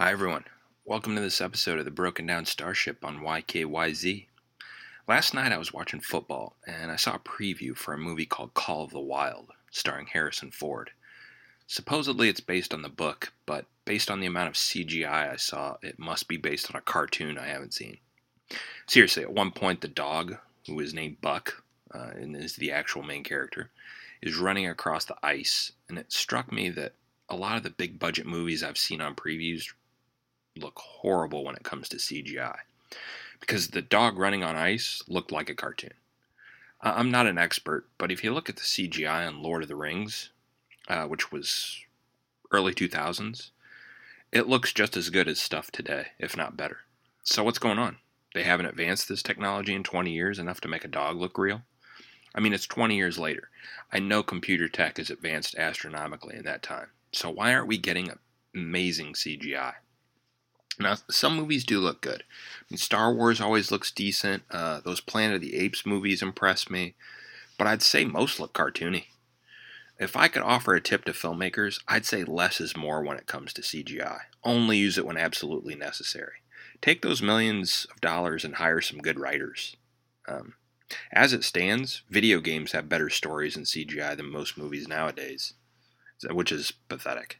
Hi, everyone. Welcome to this episode of the Broken Down Starship on YKYZ. Last night I was watching football and I saw a preview for a movie called Call of the Wild, starring Harrison Ford. Supposedly it's based on the book, but based on the amount of CGI I saw, it must be based on a cartoon I haven't seen. Seriously, at one point the dog, who is named Buck uh, and is the actual main character, is running across the ice, and it struck me that a lot of the big budget movies I've seen on previews look horrible when it comes to CGI because the dog running on ice looked like a cartoon. I'm not an expert, but if you look at the CGI on Lord of the Rings, uh, which was early 2000s, it looks just as good as stuff today, if not better. So, what's going on? They haven't advanced this technology in 20 years enough to make a dog look real? I mean, it's 20 years later. I know computer tech has advanced astronomically in that time. So, why aren't we getting amazing CGI? Now, some movies do look good. I mean, Star Wars always looks decent. Uh, those Planet of the Apes movies impress me. But I'd say most look cartoony. If I could offer a tip to filmmakers, I'd say less is more when it comes to CGI. Only use it when absolutely necessary. Take those millions of dollars and hire some good writers. Um, as it stands, video games have better stories and CGI than most movies nowadays, which is pathetic.